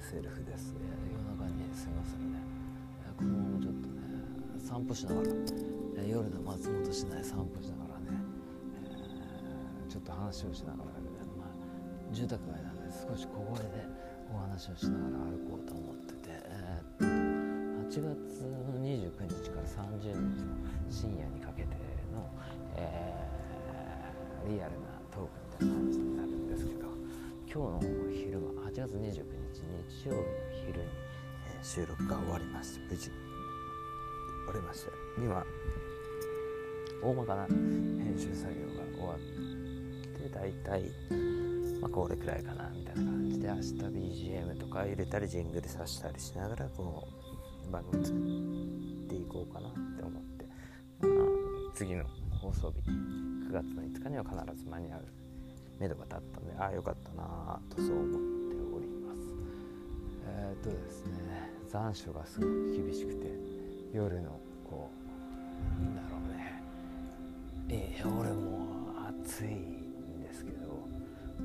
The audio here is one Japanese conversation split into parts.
セルフですね。夜中にすいませんね。このままちょっとね散歩しながら夜の松本市内散歩しながらね、えー、ちょっと話をしながら、ね、まあ、住宅街なんで少し小声でお話をしながら歩こうと思ってて、えー、8月の29日から30日の深夜にかけての、えー、リアルなトークみたいな話になるんですけど今日の8月29日日曜日の昼に、えー、収録が終わりまして無事終わりまして今大まかな編集作業が終わって大体、まあ、これくらいかなみたいな感じで明日 BGM とか入れたりジングルさしたりしながらこう番組作っていこうかなって思って、まあ、次の放送日9月の5日には必ず間に合う目処が立ったのでああよかったなとそう思って、とですね残暑がすごく厳しくて夜のこうなんだろうね。えー、俺も暑いんですけど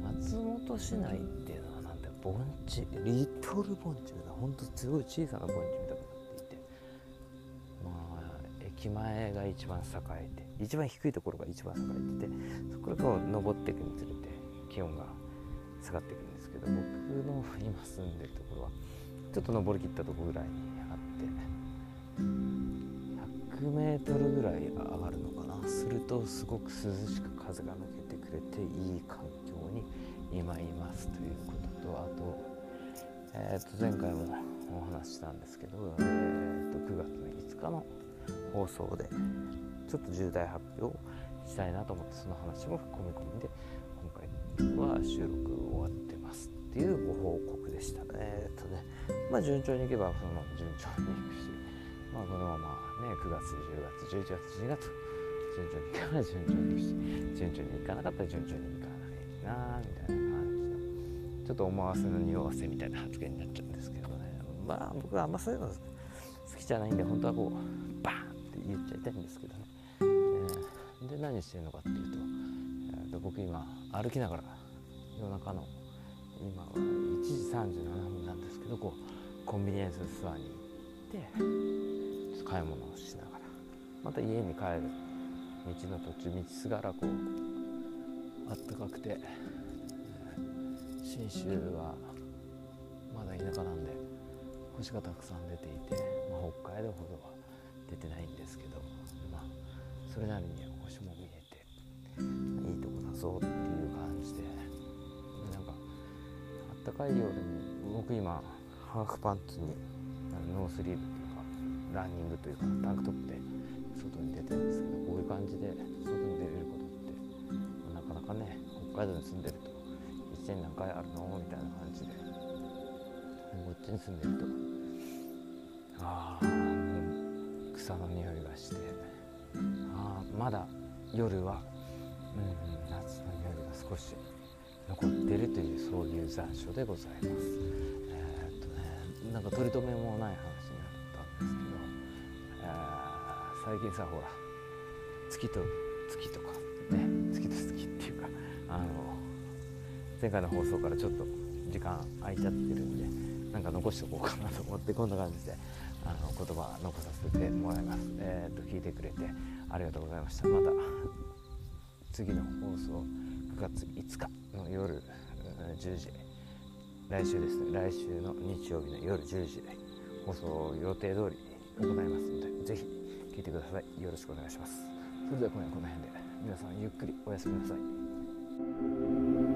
松本市内っていうのはなんだ盆地リトル盆地みたいなほんとすごい小さな盆地みたいになっていてまあ駅前が一番栄えて一番低いところが一番栄えててそこからこう登っていくにつれて気温が下がっていくんですけど僕の今住んでるところはちょっと登りきったとこぐらいにあって100メートルぐらい上がるのかな。するとすごく涼しく風が抜けてくれていい環境に今いますということとあと,、えー、と前回もお話ししたんですけど、えー、と9月の5日の放送でちょっと重大発表したいなと思ってその話も込み込みで今回は収録終わってますっていうご報告でした。えー、っとねまあ順調にいけばそのまま順調にいくしまあこのままね9月10月11月12月順調にいかない順調にいくし順調にいかなかったら順調にいかないなみたいな感じのちょっと思わせの匂わせみたいな発言になっちゃうんですけどね。まあ僕はあんまそういうの好きじゃないんで本当はこうバーンって言っちゃいたいんですけどね、えー、で何してるのかっていうと,、えー、と僕今歩きながら夜中の今は1時37分なんですけどこうコンビニエンスストアに行って買い物をしながらまた家に帰る道の途中道すがらこうあったかくて信州はまだ田舎なんで星がたくさん出ていて、まあ、北海道ほどは出てないんですけど、まあ、それなりに星も見えていいとこだぞっていう感じでなんかあったかいようでも僕今ハーフパンツにノースリーブっていうかランニングというかタンクトップで外に出てるんですけどこういう感じで外に出れることって、なかなかね北海道に住んでると1年何回あるのみたいな感じでこっちに住んでるとああ草の匂いがしてああまだ夜は、うん、夏の匂いが少し残ってるというそういう残暑でございます。なんか取り留めもない話になったんですけど、えー、最近さほら月と月とかね月と月っていうかあの前回の放送からちょっと時間空いちゃってるんでなんか残しておこうかなと思ってこんな感じであの言葉残させてもらいます。えー、っと聞いてくれてありがとうございました。また次の放送9月5日の夜10時来週ですね。来週の日曜日の夜10時で放送予定通り行いますのでぜひ聴いてください。よろしくお願いします。それでは今夜この辺で。皆さんゆっくりおやすみなさい。